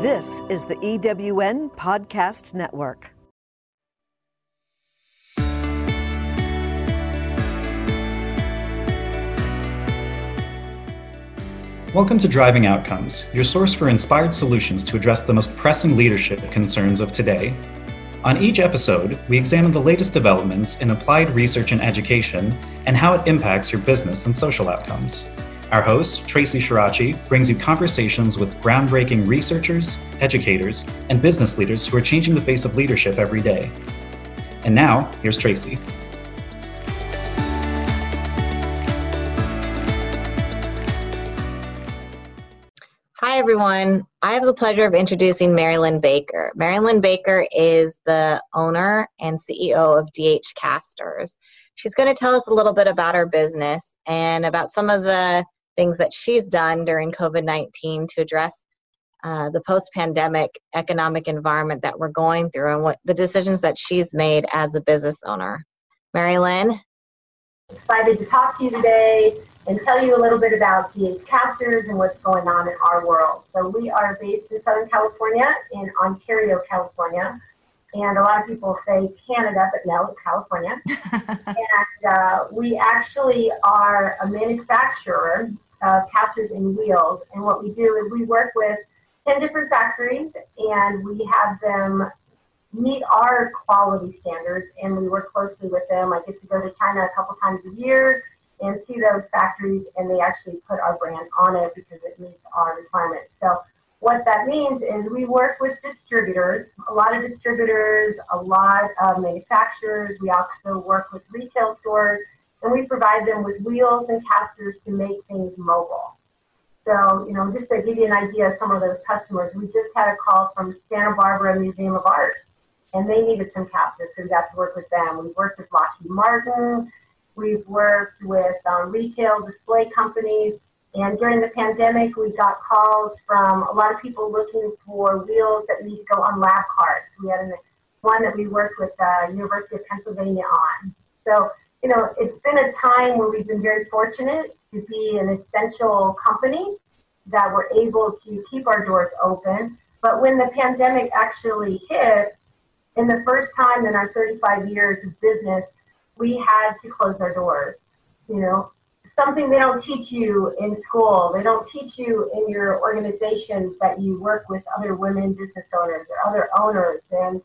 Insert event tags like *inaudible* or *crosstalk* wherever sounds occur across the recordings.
This is the EWN Podcast Network. Welcome to Driving Outcomes, your source for inspired solutions to address the most pressing leadership concerns of today. On each episode, we examine the latest developments in applied research and education and how it impacts your business and social outcomes. Our host, Tracy Shirachi, brings you conversations with groundbreaking researchers, educators, and business leaders who are changing the face of leadership every day. And now, here's Tracy. Hi, everyone. I have the pleasure of introducing Mary Lyn Baker. Mary Lyn Baker is the owner and CEO of DH Casters. She's going to tell us a little bit about her business and about some of the things that she's done during COVID 19 to address uh, the post pandemic economic environment that we're going through and what the decisions that she's made as a business owner. Mary Lyn? Excited to talk to you today and tell you a little bit about DH Casters and what's going on in our world. So, we are based in Southern California, in Ontario, California. And a lot of people say Canada, but no, it's California. *laughs* and uh, we actually are a manufacturer Uh, of casters and wheels. And what we do is we work with 10 different factories and we have them meet our quality standards and we work closely with them. I get to go to China a couple times a year and see those factories and they actually put our brand on it because it meets our requirements. So what that means is we work with distributors, a lot of distributors, a lot of manufacturers. We also work with retail stores and we provide them with wheels and casters to make things mobile. So, you know, just to give you an idea of some of those customers, we just had a call from Santa Barbara Museum of Art, and they needed some casters, so we got to work with them. We've worked with Lockheed Martin, we've worked with um, retail display companies, and during the pandemic, we got calls from a lot of people looking for wheels that need to go on lab carts. We had an, one that we worked with the uh, University of Pennsylvania on. So you know, it's been a time where we've been very fortunate to be an essential company that we're able to keep our doors open. But when the pandemic actually hit, in the first time in our 35 years of business, we had to close our doors. You know, something they don't teach you in school. They don't teach you in your organizations that you work with other women business owners or other owners. And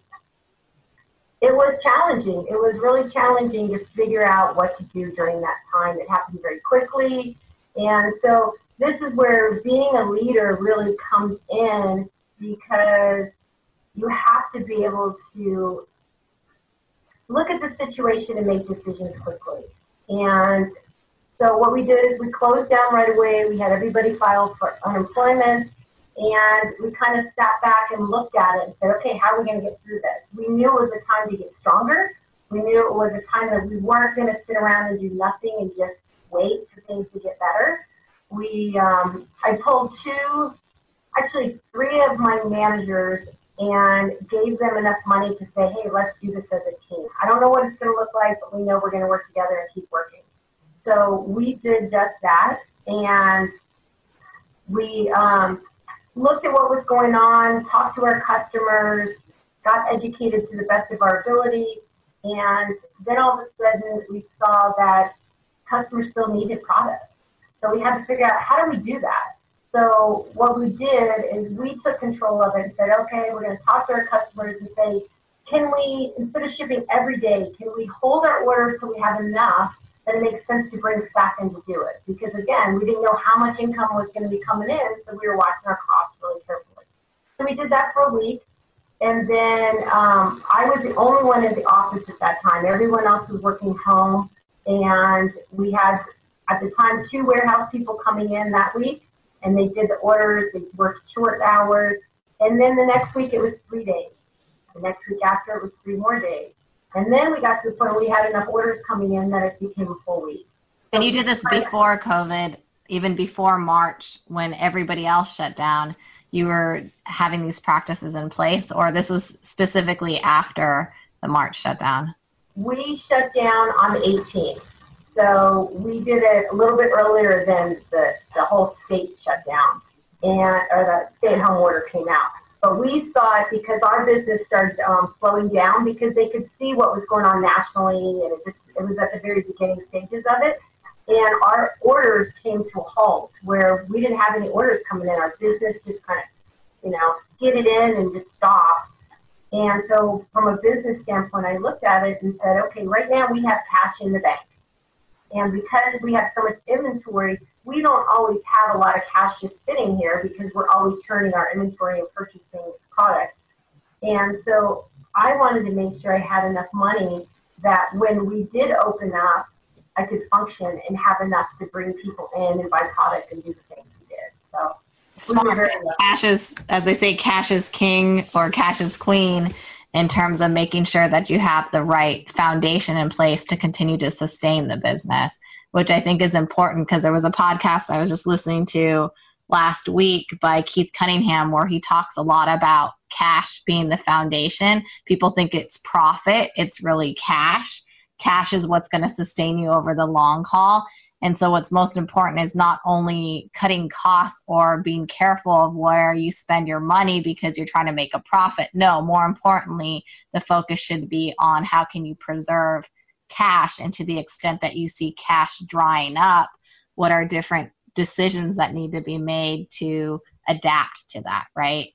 it was challenging. It was really challenging to figure out what to do during that time. It happened very quickly. And so this is where being a leader really comes in because you have to be able to look at the situation and make decisions quickly. And so what we did is we closed down right away. We had everybody file for unemployment. And we kind of sat back and looked at it and said, okay, how are we going to get through this? We knew it was a time to get stronger. We knew it was a time that we weren't going to sit around and do nothing and just wait for things to get better. We, um, I pulled two, actually three of my managers and gave them enough money to say, hey, let's do this as a team. I don't know what it's going to look like, but we know we're going to work together and keep working. So we did just that. And we um, looked at what was going on, talked to our customers, got educated to the best of our ability, and then all of a sudden we saw that customers still needed products. So we had to figure out how do we do that. So what we did is we took control of it and said, okay, we're going to talk to our customers and say, can we, instead of shipping every day, can we hold our orders so we have enough that it makes sense to bring staff in to do it. Because again, we didn't know how much income was going to be coming in, so we were watching our costs really carefully. So we did that for a week. And then um, I was the only one in the office at that time. Everyone else was working home. And we had, at the time, two warehouse people coming in that week. And they did the orders, they worked short hours. And then the next week it was three days. The next week after it was three more days. And then we got to the point where we had enough orders coming in that it became a full week. And you did this before COVID, even before March when everybody else shut down. You were having these practices in place, or this was specifically after the March shutdown? We shut down on the 18th. So we did it a little bit earlier than the, the whole state shut down and or the stay at home order came out. But we saw it because our business started um, slowing down because they could see what was going on nationally, and it just it was at the very beginning stages of it. And our orders came to a halt where we didn't have any orders coming in. Our business just kind of, you know, get it in and just stop. And so, from a business standpoint, I looked at it and said, okay, right now we have cash in the bank. And because we have so much inventory, we don't always have a lot of cash just sitting here because we're always turning our inventory and purchasing products. And so I wanted to make sure I had enough money that when we did open up, I could function and have enough to bring people in and buy product and do the things we did. So smart. Cash is, as they say, cash is king or cash is queen in terms of making sure that you have the right foundation in place to continue to sustain the business, which I think is important because there was a podcast I was just listening to last week by Keith Cunningham where he talks a lot about cash being the foundation. People think it's profit, it's really cash. Cash is what's going to sustain you over the long haul. And so, what's most important is not only cutting costs or being careful of where you spend your money because you're trying to make a profit. No, more importantly, the focus should be on how can you preserve cash. And to the extent that you see cash drying up, what are different decisions that need to be made to adapt to that, right?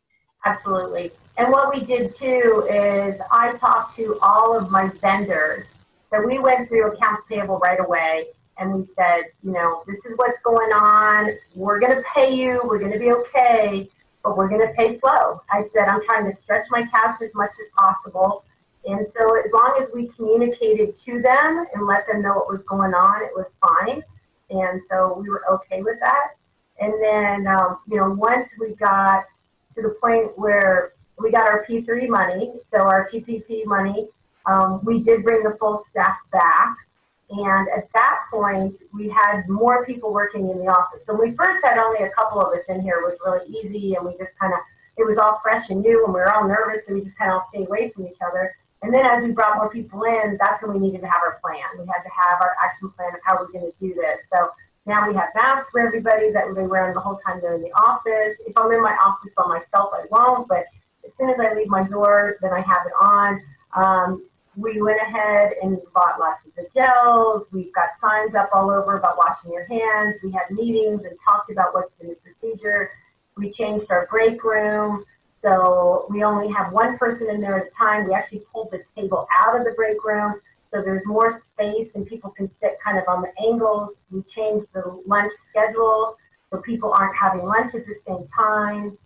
Absolutely. And what we did too is I talked to all of my vendors. So we went through accounts payable right away and we said, you know, this is what's going on. We're going to pay you. We're going to be okay, but we're going to pay slow. I said, I'm trying to stretch my cash as much as possible. And so as long as we communicated to them and let them know what was going on, it was fine. And so we were okay with that. And then, um, you know, once we got to the point where we got our P3 money, so our PPP money, um, we did bring the full staff back. And at that point, we had more people working in the office. So when we first had only a couple of us in here, it was really easy, and we just kind of, it was all fresh and new, and we were all nervous, and we just kind of stayed away from each other. And then as we brought more people in, that's when we needed to have our plan. We had to have our action plan of how we're going to do this. So now we have masks for everybody that they wear the whole time they're in the office. If I'm in my office by myself, I won't, but as soon as I leave my door, then I have it on. Um, we went ahead and bought lots of the gels. We've got signs up all over about washing your hands. We had meetings and talked about what's the procedure. We changed our break room. So we only have one person in there at a time. We actually pulled the table out of the break room so there's more space and people can sit kind of on the angles. We changed the lunch schedule so people aren't having lunch at the same time.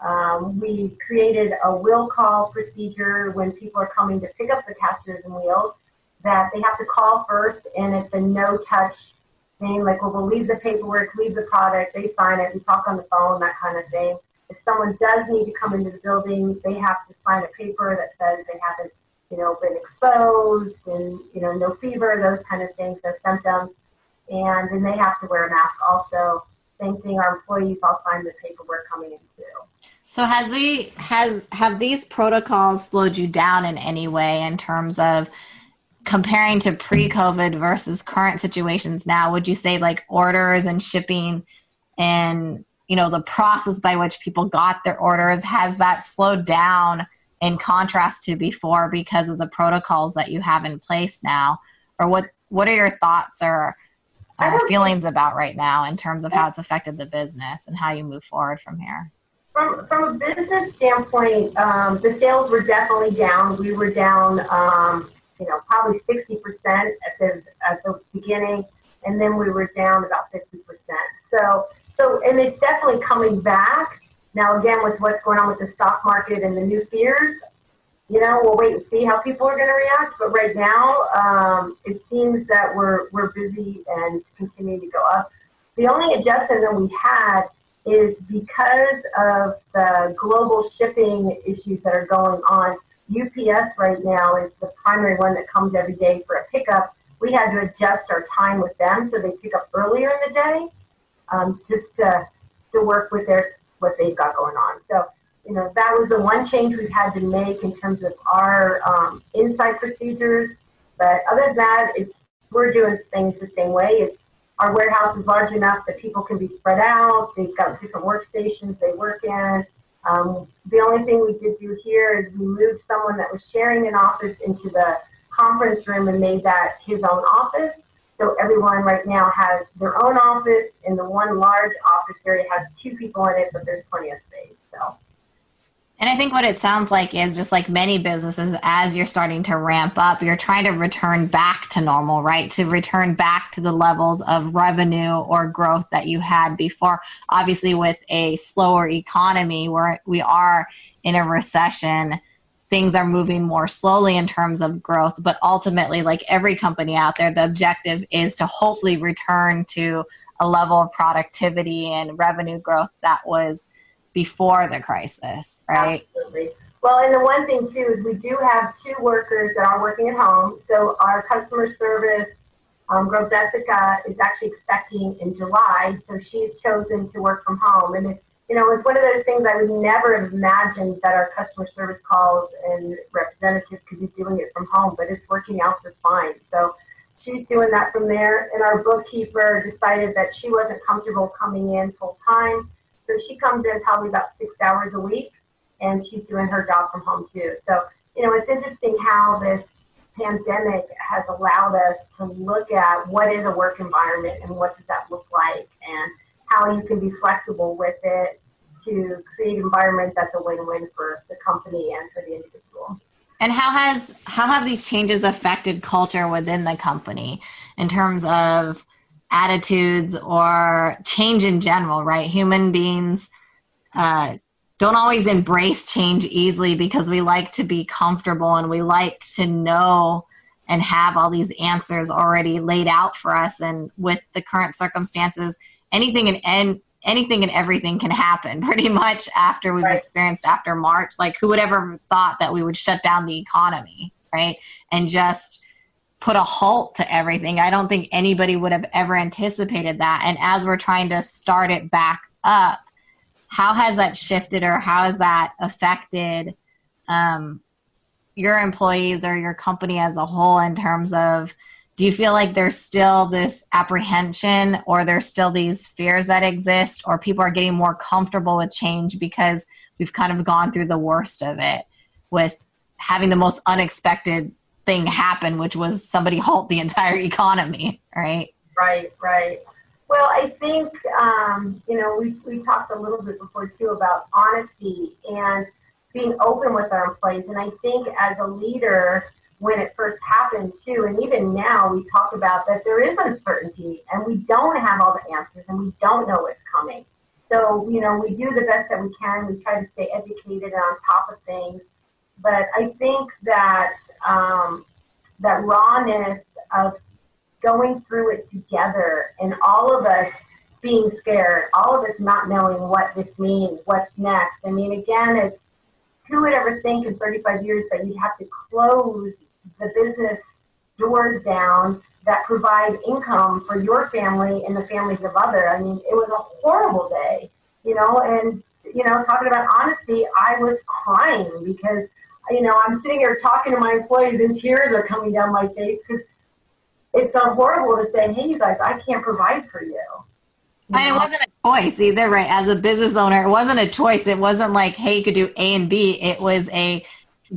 Um, we created a will call procedure when people are coming to pick up the casters and wheels that they have to call first and it's a no touch thing like well we'll leave the paperwork leave the product they sign it we talk on the phone that kind of thing. If someone does need to come into the building they have to sign a paper that says they haven't you know been exposed and you know no fever those kind of things no symptoms and then they have to wear a mask also. Same thing our employees all sign the paperwork coming in too so has the has have these protocols slowed you down in any way in terms of comparing to pre-COVID versus current situations now? Would you say like orders and shipping and you know the process by which people got their orders has that slowed down in contrast to before because of the protocols that you have in place now? Or what what are your thoughts or uh, feelings about right now in terms of how it's affected the business and how you move forward from here? From, from a business standpoint, um, the sales were definitely down. We were down, um, you know, probably 60% at the, at the beginning, and then we were down about 50%. So, so, and it's definitely coming back. Now, again, with what's going on with the stock market and the new fears, you know, we'll wait and see how people are going to react. But right now, um, it seems that we're, we're busy and continuing to go up. The only adjustment that we had is because of the global shipping issues that are going on. UPS right now is the primary one that comes every day for a pickup. We had to adjust our time with them so they pick up earlier in the day, um, just to to work with their what they've got going on. So you know that was the one change we've had to make in terms of our um, inside procedures. But other than that, it's we're doing things the same way. It's our warehouse is large enough that people can be spread out. They've got different workstations they work in. Um, the only thing we did do here is we moved someone that was sharing an office into the conference room and made that his own office. So everyone right now has their own office, and the one large office area has two people in it, but there's plenty of space. So. And I think what it sounds like is just like many businesses, as you're starting to ramp up, you're trying to return back to normal, right? To return back to the levels of revenue or growth that you had before. Obviously, with a slower economy where we are in a recession, things are moving more slowly in terms of growth. But ultimately, like every company out there, the objective is to hopefully return to a level of productivity and revenue growth that was before the crisis, right? Absolutely. Well, and the one thing too is we do have two workers that are working at home. So our customer service um, girl Jessica is actually expecting in July, so she's chosen to work from home. And it, you know, it's one of those things I would never have imagined that our customer service calls and representatives could be doing it from home, but it's working out just fine. So she's doing that from there. And our bookkeeper decided that she wasn't comfortable coming in full time. So she comes in probably about six hours a week, and she's doing her job from home too. So you know, it's interesting how this pandemic has allowed us to look at what is a work environment and what does that look like, and how you can be flexible with it to create an environment that's a win-win for the company and for the individual. And how has how have these changes affected culture within the company in terms of attitudes or change in general, right? Human beings uh, don't always embrace change easily because we like to be comfortable and we like to know and have all these answers already laid out for us. And with the current circumstances, anything and, and anything and everything can happen *laughs* pretty much after we've right. experienced after March. Like, who would ever thought that we would shut down the economy, right? And just put a halt to everything. I don't think anybody would have ever anticipated that. And as we're trying to start it back up, how has that shifted or how has that affected um, your employees or your company as a whole in terms of do you feel like there's still this apprehension or there's still these fears that exist or people are getting more comfortable with change because we've kind of gone through the worst of it with having the most unexpected thing happen, which was somebody halt the entire *laughs* economy, right? Right, right. Well, I think, um, you know, we, we talked a little bit before too about honesty and being open with our employees. And I think as a leader, when it first happened too, and even now we talk about that there is uncertainty and we don't have all the answers and we don't know what's coming. So, you know, we do the best that we can. We try to stay educated and on top of things. But I think that um, that rawness of going through it together and all of us being scared, all of us not knowing what this means, what's next. I mean, again, it's who would ever think in 35 years that you'd have to close the business doors down that provide income for your family and the families of other. I mean, it was a horrible day, you know, and you know, talking about honesty, I was crying because you know, I'm sitting here talking to my employees and tears are coming down my face because it's so horrible to say, hey, you guys, I can't provide for you. you and it wasn't a choice either, right? As a business owner, it wasn't a choice. It wasn't like, hey, you could do A and B. It was a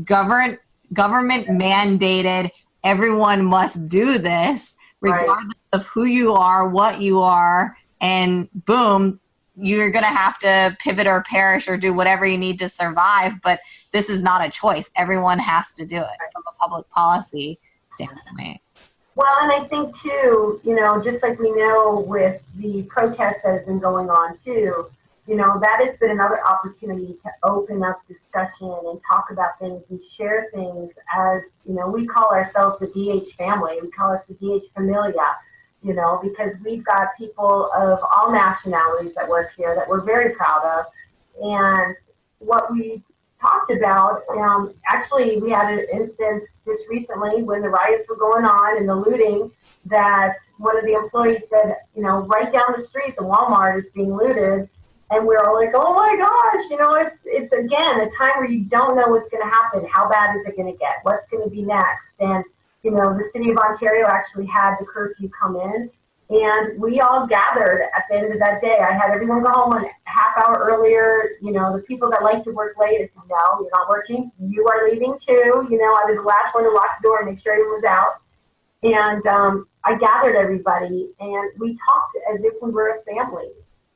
government government mandated. Everyone must do this, regardless right. of who you are, what you are, and boom, you're going to have to pivot or perish or do whatever you need to survive. But this is not a choice. Everyone has to do it from a public policy standpoint. Well, and I think too, you know, just like we know with the protests that has been going on too, you know, that has been another opportunity to open up discussion and talk about things and share things as, you know, we call ourselves the DH family. We call us the DH familia you know, because we've got people of all nationalities that work here that we're very proud of. And what we talked about, um, actually, we had an instance just recently when the riots were going on and the looting that one of the employees said, you know, right down the street, the Walmart is being looted. And we are all like, oh my gosh, you know, it's, it's again a time where you don't know what's going to happen. How bad is it going to get? What's going to be next? And you know, the city of Ontario actually had the curfew come in. And we all gathered at the end of that day. I had everyone go home a half hour earlier. You know, the people that like to work late, I said, no, you're not working. You are leaving too. You know, I was the last one to lock the door and make sure everyone was out. And um, I gathered everybody and we talked as if we were a family.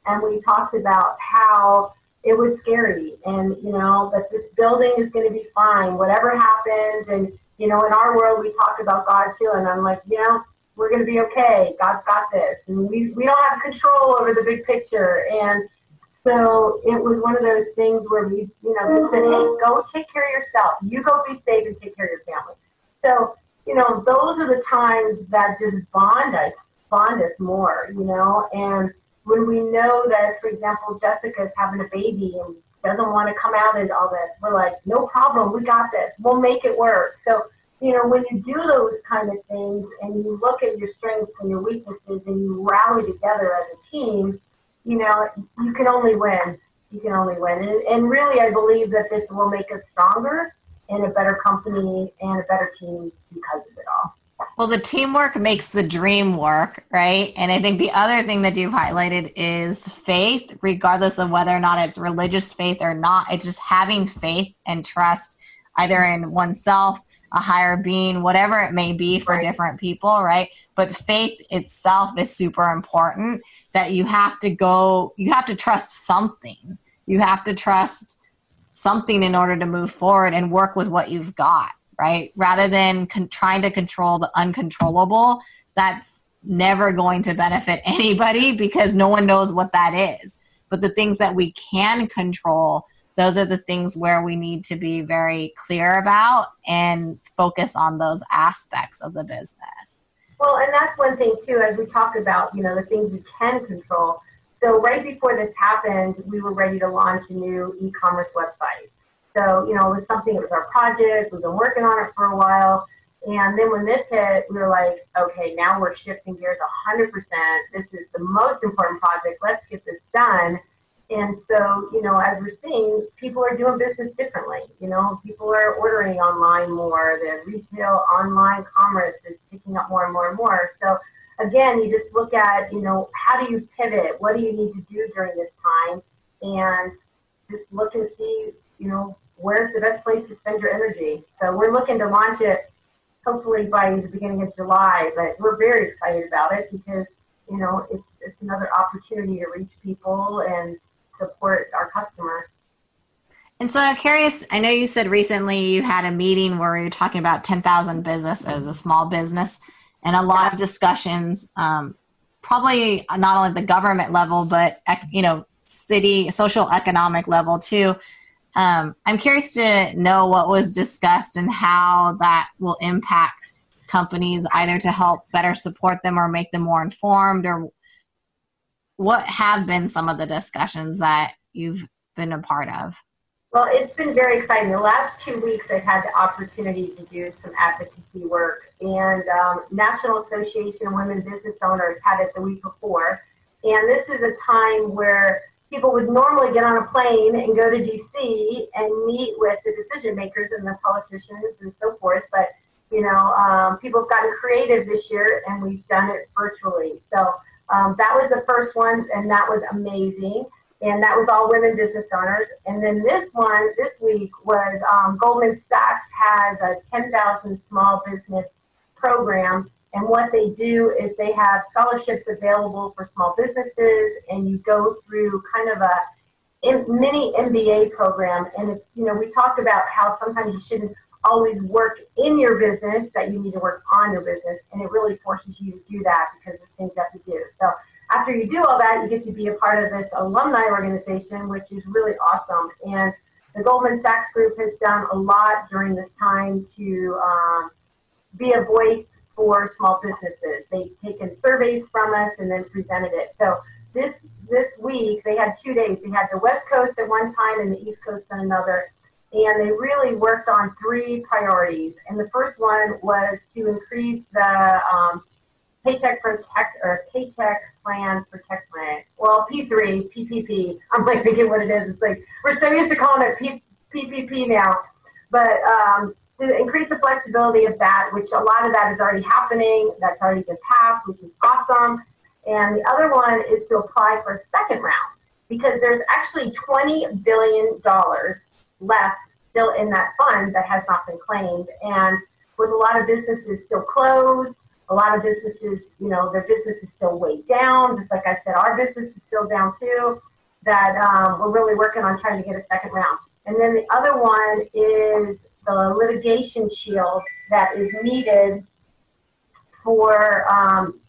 And we talked about how it was scary and, you know, that this building is going to be fine, whatever happens. And, you know, in our world, we talk about God too. And I'm like, you know, we're going to be okay. God's got this. And we, we don't have control over the big picture. And so it was one of those things where we, you know, said, hey, mm-hmm. go take care of yourself. You go be safe and take care of your family. So, you know, those are the times that just bond us, bond us more, you know, and when we know that, for example, Jessica's having a baby and doesn't want to come out and all this, we're like, no problem, we got this. We'll make it work. So you know, when you do those kind of things and you look at your strengths and your weaknesses and you rally together as a team, you know, you can only win. You can only win. And, and really, I believe that this will make us stronger and a better company and a better team because of it all. Well, the teamwork makes the dream work, right? And I think the other thing that you've highlighted is faith, regardless of whether or not it's religious faith or not. It's just having faith and trust either in oneself a higher being, whatever it may be for right. different people, right? But faith itself is super important that you have to go, you have to trust something. You have to trust something in order to move forward and work with what you've got, right? Rather than con- trying to control the uncontrollable, that's never going to benefit *laughs* anybody because no one knows what that is. But the things that we can control, those are the things where we need to be very clear about and focus on those aspects of the business. Well, and that's one thing too, as we talked about, you know, the things we can control. So right before this happened, we were ready to launch a new e-commerce website. So, you know, it was something, it was our project, we've been working on it for a while. And then when this hit, we were like, okay, now we're shifting gears 100%. This is the most important project. Let's get this done. And so, you know, as we're seeing, people are doing business differently. You know, people are ordering online more. The retail online commerce is picking up more and more and more. So, again, you just look at, you know, how do you pivot? What do you need to do during this time? And just look and see, you know, where's the best place to spend your energy. So, we're looking to launch it hopefully by the beginning of July, but we're very excited about it because, you know, it's, it's another opportunity to reach people and support our customers. And so I'm curious, I know you said recently you had a meeting where you're talking about 10,000 business as a small business and a lot yeah. of discussions, um, probably not only the government level, but, you know, city, social economic level too. Um, I'm curious to know what was discussed and how that will impact companies either to help better support them or make them more informed or what have been some of the discussions that you've been a part of? Well, it's been very exciting. The last two weeks, I've had the opportunity to do some advocacy work, and um, National Association of Women Business Owners had it the week before. And this is a time where people would normally get on a plane and go to DC and meet with the decision makers and the politicians and so forth. But you know, um, people have gotten creative this year, and we've done it virtually. So um, that was the first one, and that was amazing. And that was all women business owners. And then this one, this week, was um, Goldman Sachs has a 10,000 small business program. And what they do is they have scholarships available for small businesses, and you go through kind of a mini MBA program. And it's, you know, we talked about how sometimes you shouldn't always work in your business, that you need to work on your business. And it really forces you to do that because there's things you have to do. So after you do all that, you get to be a part of this alumni organization, which is really awesome. And the Goldman Sachs Group has done a lot during this time to um, be a voice for small businesses. They've taken surveys from us and then presented it. So this this week they had two days. They had the West Coast at one time and the East Coast at another and they really worked on three priorities. And the first one was to increase the um, paycheck protect or paycheck plan protect plan. Well, P3, PPP. I'm like thinking what it is. It's like we're so used to calling it P- PPP now, but um, to increase the flexibility of that, which a lot of that is already happening. That's already been passed, which is awesome. And the other one is to apply for a second round because there's actually $20 billion left still in that fund that has not been claimed. And with a lot of businesses still closed, a lot of businesses, you know, their business is still way down. Just like I said, our business is still down too. That um, we're really working on trying to get a second round. And then the other one is the litigation shield that is needed for um,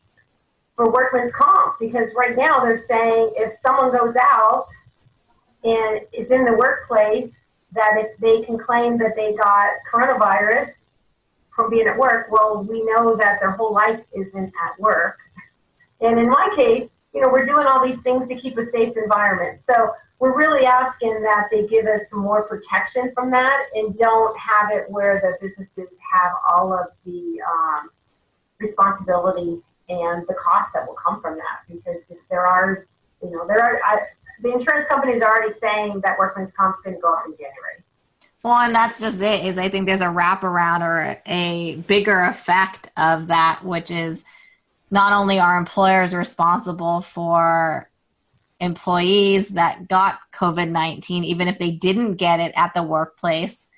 for workman's comp because right now they're saying if someone goes out and is in the workplace that if they can claim that they got coronavirus from being at work, well, we know that their whole life isn't at work. And in my case, you know, we're doing all these things to keep a safe environment. So we're really asking that they give us more protection from that and don't have it where the businesses have all of the um, responsibility and the cost that will come from that. Because if there are, you know, there are, I, the insurance company is already saying that workman's comp is going to go up in January. Well, and that's just it. Is I think there's a wraparound or a bigger effect of that, which is not only are employers responsible for employees that got COVID 19, even if they didn't get it at the workplace,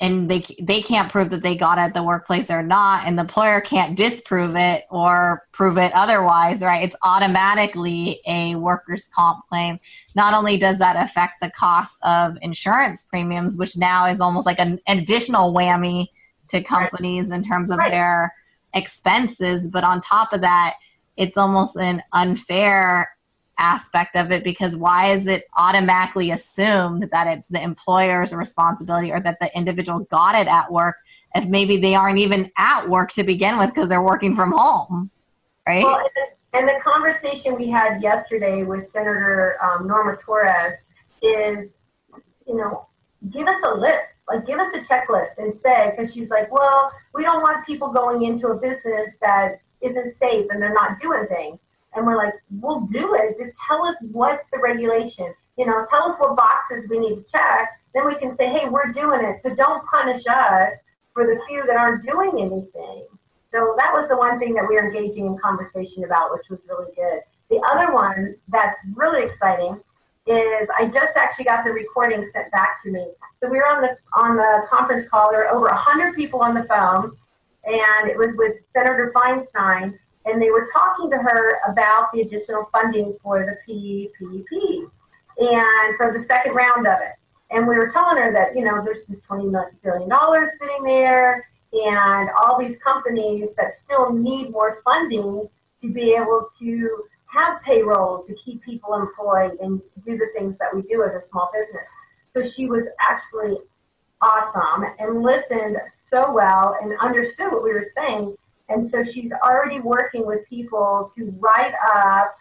and they they can't prove that they got it at the workplace or not and the employer can't disprove it or prove it otherwise right? It's automatically a workers comp claim. Not only does that affect the cost of insurance premiums which now is almost like an, additional whammy to companies in terms of right. their expenses but on top of that it's almost an unfair aspect of it because why is it automatically assumed that it's the employer's responsibility or that the individual got it at work if maybe they aren't even at work to begin with because they're working from home right? Well, and the conversation we had yesterday with senator um, Norma Torres is you know give us a list like give us a checklist and say because she's like well we don't want people going into a business that isn't safe and they're not doing things and we're like, we'll do it. Just tell us what's the regulation. You know, tell us what boxes we need to check. Then we can say, hey, we're doing it. So don't punish us for the few that aren't doing anything. So that was the one thing that we were engaging in conversation about, which was really good. The other one that's really exciting is I just actually got the recording sent back to me. So we were on the on the conference call. There were over hundred people on the phone, and it was with Senator Feinstein and they were talking to her about the additional funding for the PPP and for the second round of it. And we were telling her that, you know, there's this $20 billion sitting there and all these companies that still need more funding to be able to have payroll to keep people employed and do the things that we do as a small business. So she was actually awesome and listened so well and understood what we were saying and so she's already working with people to write up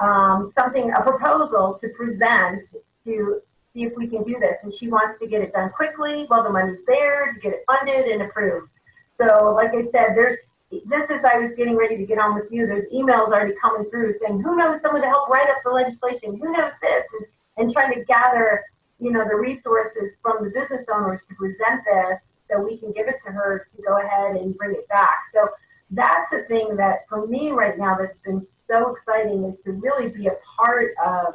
um, something, a proposal to present to see if we can do this. And she wants to get it done quickly while the money's there to get it funded and approved. So, like I said, there's just as I was getting ready to get on with you, there's emails already coming through saying, who knows someone to help write up the legislation? Who knows this? And, and trying to gather, you know, the resources from the business owners to present this so we can give it to her to go ahead and bring it back. So that's the thing that for me right now that's been so exciting is to really be a part of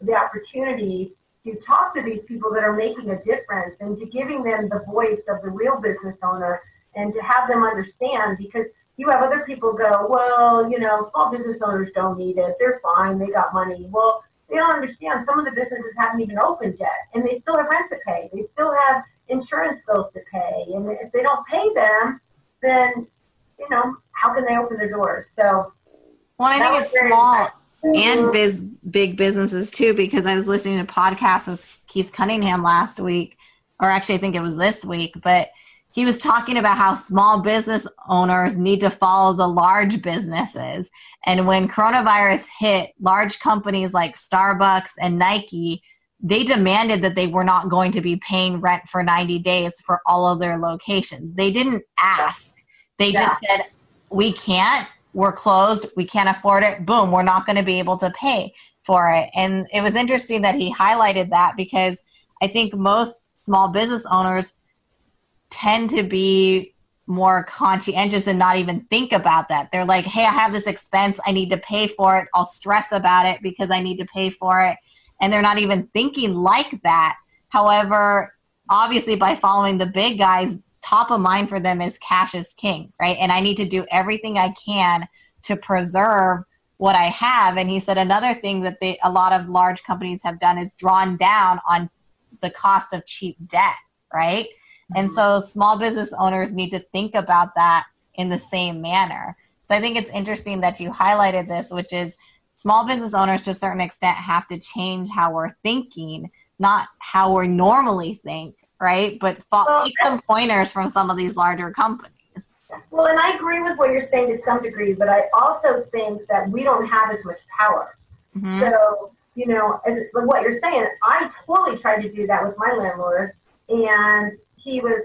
the opportunity to talk to these people that are making a difference and to giving them the voice of the real business owner and to have them understand because you have other people go, well, you know, small business owners don't need it. They're fine. They got money. Well, they don't understand. Some of the businesses haven't even opened yet, and they still have rent to pay. They still have insurance bills to pay, and if they don't pay them, then you know how can they open their doors? So, well, I think it's small and mm-hmm. biz, big businesses too, because I was listening to a podcast with Keith Cunningham last week, or actually, I think it was this week, but he was talking about how small business owners need to follow the large businesses. And when coronavirus hit, large companies like Starbucks and Nike they demanded that they were not going to be paying rent for 90 days for all of their locations. They didn't ask. They yeah. just said, we can't, we're closed, we can't afford it, boom, we're not going to be able to pay for it. And it was interesting that he highlighted that because I think most small business owners tend to be more conscientious and not even think about that. They're like, hey, I have this expense. I need to pay for it. I'll stress about it because I need to pay for it. And they're not even thinking like that. However, obviously, by following the big guys, top of mind for them is cash is king, right? And I need to do everything I can to preserve what I have. And he said another thing that they, a lot of large companies have done is drawn down on the cost of cheap debt, right? And so small business owners need to think about that in the same manner. So I think it's interesting that you highlighted this, which is small business owners to a certain extent have to change how we're thinking, not how we normally think, right? But well, take some pointers from some of these larger companies. Well, and I agree with what you're saying to some degree, but I also think that we don't have as much power. Mm-hmm. So, you know, as, what you're saying, I totally tried to do that with my landlord, and he was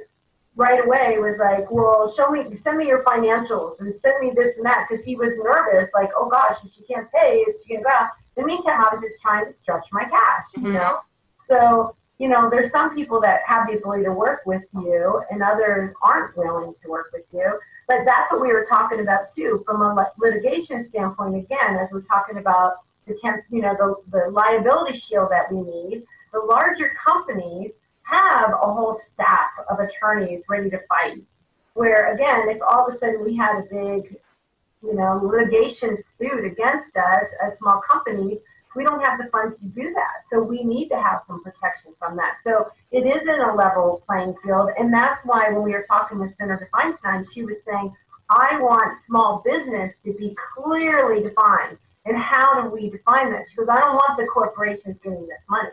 right away was like, well, show me, send me your financials and send me this and that because he was nervous, like, oh gosh, if she can't pay, is she gonna go out? In the meantime, I was just trying to stretch my cash, mm-hmm. you know. So you know, there's some people that have the ability to work with you, and others aren't willing to work with you. But that's what we were talking about too, from a litigation standpoint. Again, as we're talking about the temp, you know, the, the liability shield that we need. The larger companies have a whole staff of attorneys ready to fight. Where again, if all of a sudden we had a big, you know, litigation suit against us as small companies, we don't have the funds to do that. So we need to have some protection from that. So it isn't a level playing field. And that's why when we were talking with Senator Feinstein, she was saying, I want small business to be clearly defined. And how do we define that? She goes, I don't want the corporations getting this money.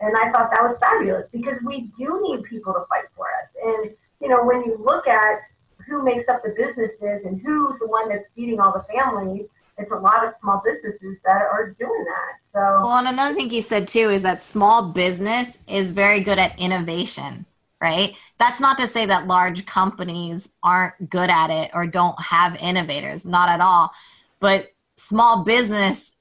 And I thought that was fabulous because we do need people to fight for us. And, you know, when you look at who makes up the businesses and who's the one that's feeding all the families, it's a lot of small businesses that are doing that. So, well, and another thing he said too is that small business is very good at innovation, right? That's not to say that large companies aren't good at it or don't have innovators, not at all. But small business,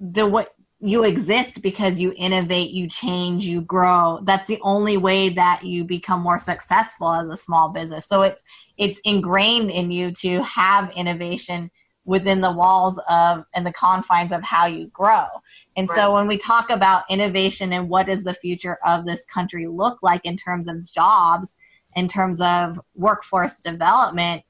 the what you exist because you innovate, you change, you grow. That's the only way that you become more successful as a small business. So it's it's ingrained in you to have innovation within the walls of and the confines of how you grow. And right. so when we talk about innovation and what does the future of this country look like in terms of jobs, in terms of workforce development,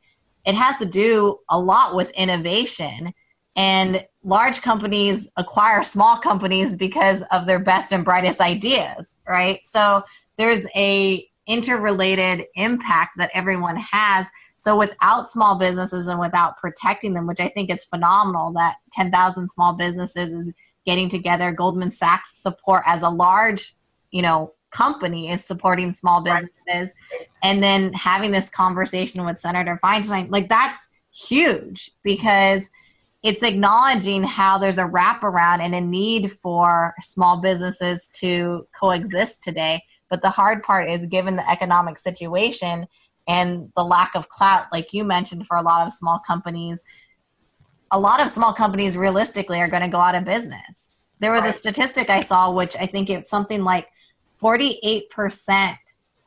it has to do a lot with innovation. And large companies acquire small companies because of their best and brightest ideas, right? So there's a interrelated impact that everyone has so without small businesses and without protecting them, which I think is phenomenal that 10,000 small businesses is getting together, Goldman Sachs support as a large, you know, company is supporting small businesses right. and then having this conversation with Senator Feinstein, like that's huge because it's acknowledging how there's a wraparound and a need for small businesses to coexist today. But the hard part is given the economic situation, and the lack of clout, like you mentioned, for a lot of small companies. A lot of small companies realistically are going to go out of business. There was a statistic I saw, which I think it's something like 48%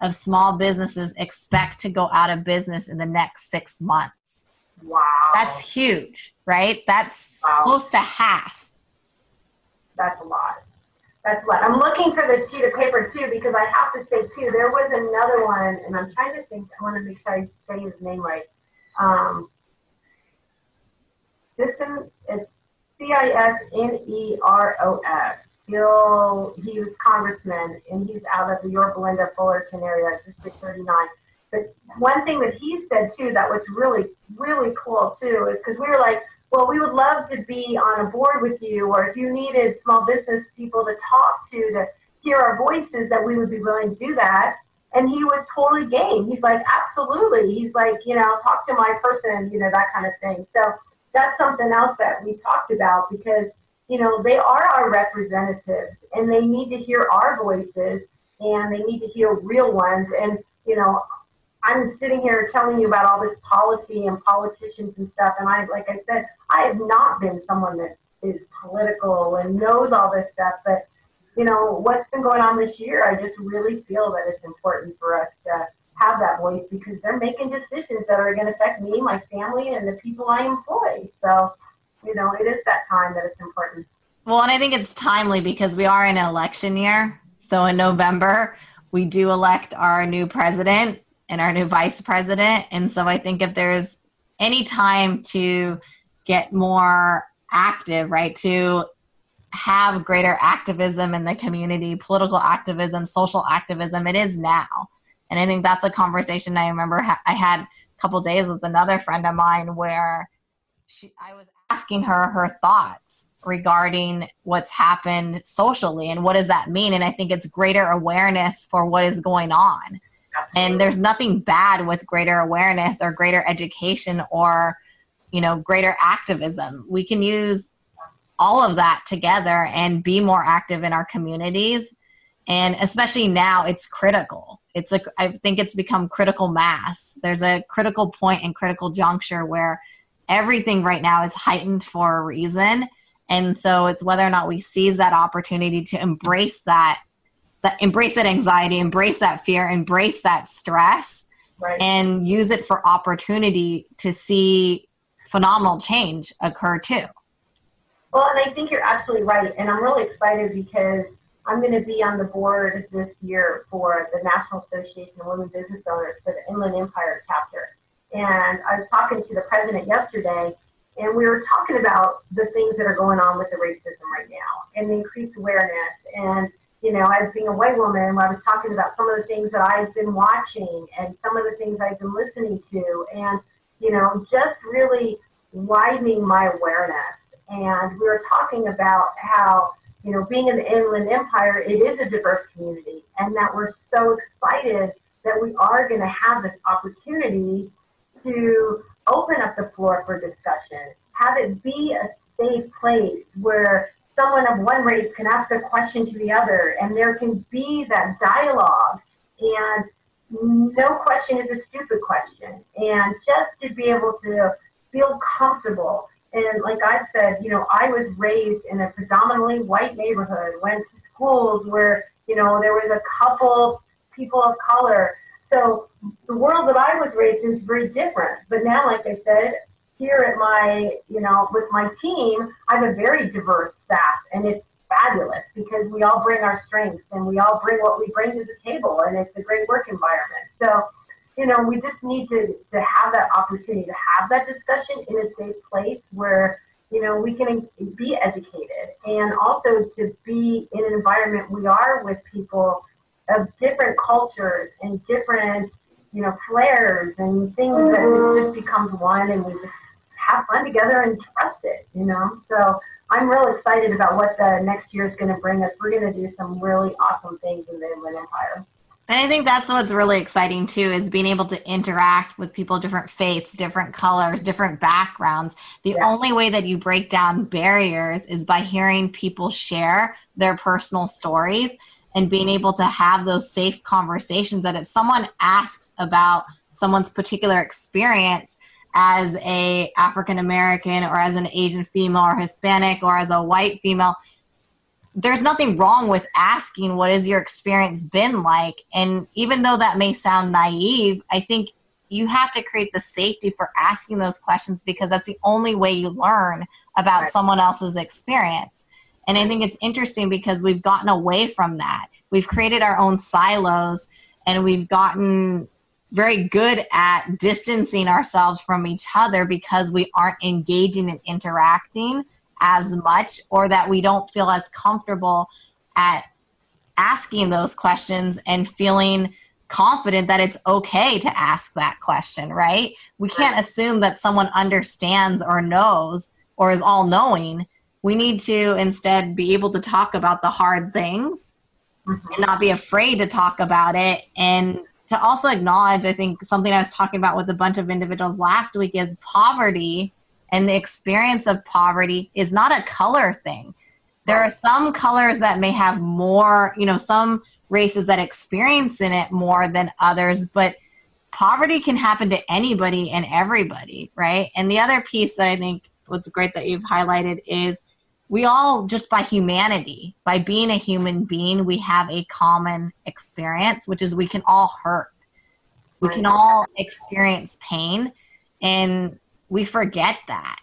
of small businesses expect to go out of business in the next six months. Wow. That's huge, right? That's wow. close to half. That's a lot. That's what I'm looking for the sheet of paper too because I have to say too there was another one and I'm trying to think I want to make sure I say his name right. Um, this is it's C I S N E R O S. Gil, he was congressman and he's out of the Yorba Linda Fullerton area, District 39. But one thing that he said too that was really really cool too is because we were like well, we would love to be on a board with you, or if you needed small business people to talk to to hear our voices, that we would be willing to do that. And he was totally game. He's like, absolutely. He's like, you know, talk to my person, you know, that kind of thing. So that's something else that we talked about because, you know, they are our representatives and they need to hear our voices and they need to hear real ones. And, you know, I'm sitting here telling you about all this policy and politicians and stuff, and I, like I said, I have not been someone that is political and knows all this stuff, but you know what's been going on this year. I just really feel that it's important for us to have that voice because they're making decisions that are going to affect me, my family, and the people I employ. So, you know, it is that time that it's important. Well, and I think it's timely because we are in an election year. So in November, we do elect our new president and our new vice president. And so I think if there's any time to get more active, right, to have greater activism in the community, political activism, social activism, it is now. And I think that's a conversation I remember ha- I had a couple days with another friend of mine where she, I was asking her her thoughts regarding what's happened socially and what does that mean. And I think it's greater awareness for what is going on. And there's nothing bad with greater awareness or greater education or, you know, greater activism. We can use all of that together and be more active in our communities. And especially now, it's critical. It's a, I think it's become critical mass. There's a critical point and critical juncture where everything right now is heightened for a reason. And so it's whether or not we seize that opportunity to embrace that, that embrace that anxiety, embrace that fear, embrace that stress, right. and use it for opportunity to see phenomenal change occur too. Well, and I think you're absolutely right. And I'm really excited because I'm going to be on the board this year for the National Association of Women Business Owners for the Inland Empire chapter. And I was talking to the president yesterday, and we were talking about the things that are going on with the racism right now and the increased awareness. And, you know, as being a white woman, I was talking about some of the things that I've been watching and some of the things I've been listening to, and, you know, just really widening my awareness. And we were talking about how, you know, being in the Inland Empire, it is a diverse community, and that we're so excited that we are going to have this opportunity to open up the floor for discussion, have it be a safe place where someone of one race can ask a question to the other and there can be that dialogue and no question is a stupid question and just to be able to feel comfortable and like i said you know i was raised in a predominantly white neighborhood went to schools where you know there was a couple people of color so the world that I was raised in is very different. But now, like I said, here at my, you know, with my team, I have a very diverse staff, and it's fabulous because we all bring our strengths and we all bring what we bring to the table, and it's a great work environment. So, you know, we just need to to have that opportunity to have that discussion in a safe place where you know we can be educated and also to be in an environment we are with people of different cultures and different, you know, flares and things that it just becomes one and we just have fun together and trust it, you know? So I'm real excited about what the next year is going to bring us. We're going to do some really awesome things in the Inland Empire. And I think that's what's really exciting too is being able to interact with people different faiths, different colors, different backgrounds. The yeah. only way that you break down barriers is by hearing people share their personal stories and being able to have those safe conversations that if someone asks about someone's particular experience as a african american or as an asian female or hispanic or as a white female there's nothing wrong with asking what has your experience been like and even though that may sound naive i think you have to create the safety for asking those questions because that's the only way you learn about right. someone else's experience and I think it's interesting because we've gotten away from that. We've created our own silos and we've gotten very good at distancing ourselves from each other because we aren't engaging and interacting as much or that we don't feel as comfortable at asking those questions and feeling confident that it's okay to ask that question, right? We can't assume that someone understands or knows or is all knowing we need to instead be able to talk about the hard things mm-hmm. and not be afraid to talk about it and to also acknowledge i think something i was talking about with a bunch of individuals last week is poverty and the experience of poverty is not a color thing. There are some colors that may have more you know some races that experience in it more than others but poverty can happen to anybody and everybody right? And the other piece that i think what's great that you've highlighted is we all just by humanity by being a human being we have a common experience which is we can all hurt We can all experience pain and we forget that.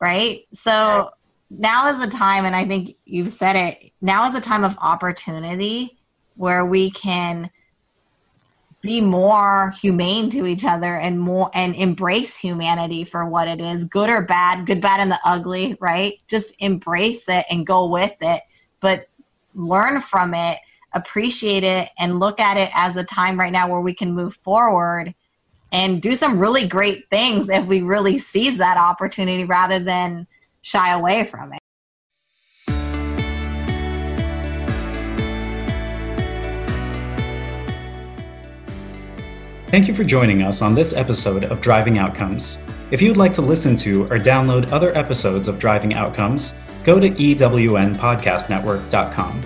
Right? So now is the time, and I think you've said it, now is the time of opportunity where we can be more humane to each other and more and embrace humanity for what it is good or bad good bad and the ugly right? Just embrace it and go with it but learn from it appreciate it and look at it as a time right now where we can move forward and do some really great things if we really seize that opportunity rather than shy away from it Thank you for joining us on this episode of Driving Outcomes. If you'd like to listen to or download other episodes of Driving Outcomes, go to ewnpodcastnetwork.com.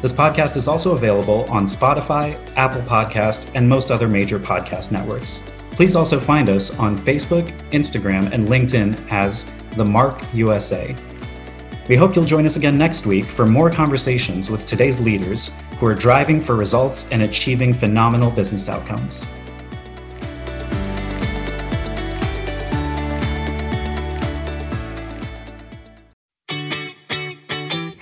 This podcast is also available on Spotify, Apple Podcast, and most other major podcast networks. Please also find us on Facebook, Instagram, and LinkedIn as The Mark USA. We hope you'll join us again next week for more conversations with today's leaders who are driving for results and achieving phenomenal business outcomes.